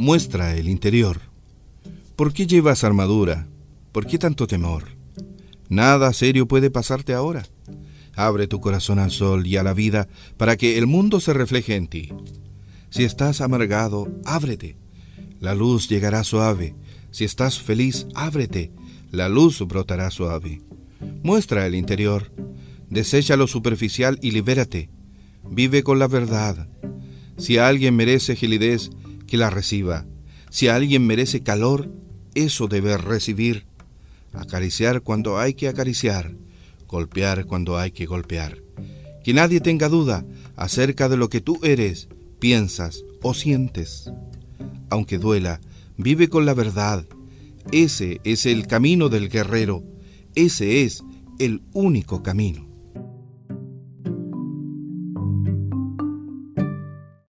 Muestra el interior. ¿Por qué llevas armadura? ¿Por qué tanto temor? Nada serio puede pasarte ahora. Abre tu corazón al sol y a la vida para que el mundo se refleje en ti. Si estás amargado, ábrete. La luz llegará suave. Si estás feliz, ábrete. La luz brotará suave. Muestra el interior. Desecha lo superficial y libérate. Vive con la verdad. Si alguien merece gelidez, que la reciba. Si alguien merece calor, eso debe recibir. Acariciar cuando hay que acariciar. Golpear cuando hay que golpear. Que nadie tenga duda acerca de lo que tú eres, piensas o sientes. Aunque duela, vive con la verdad. Ese es el camino del guerrero. Ese es el único camino.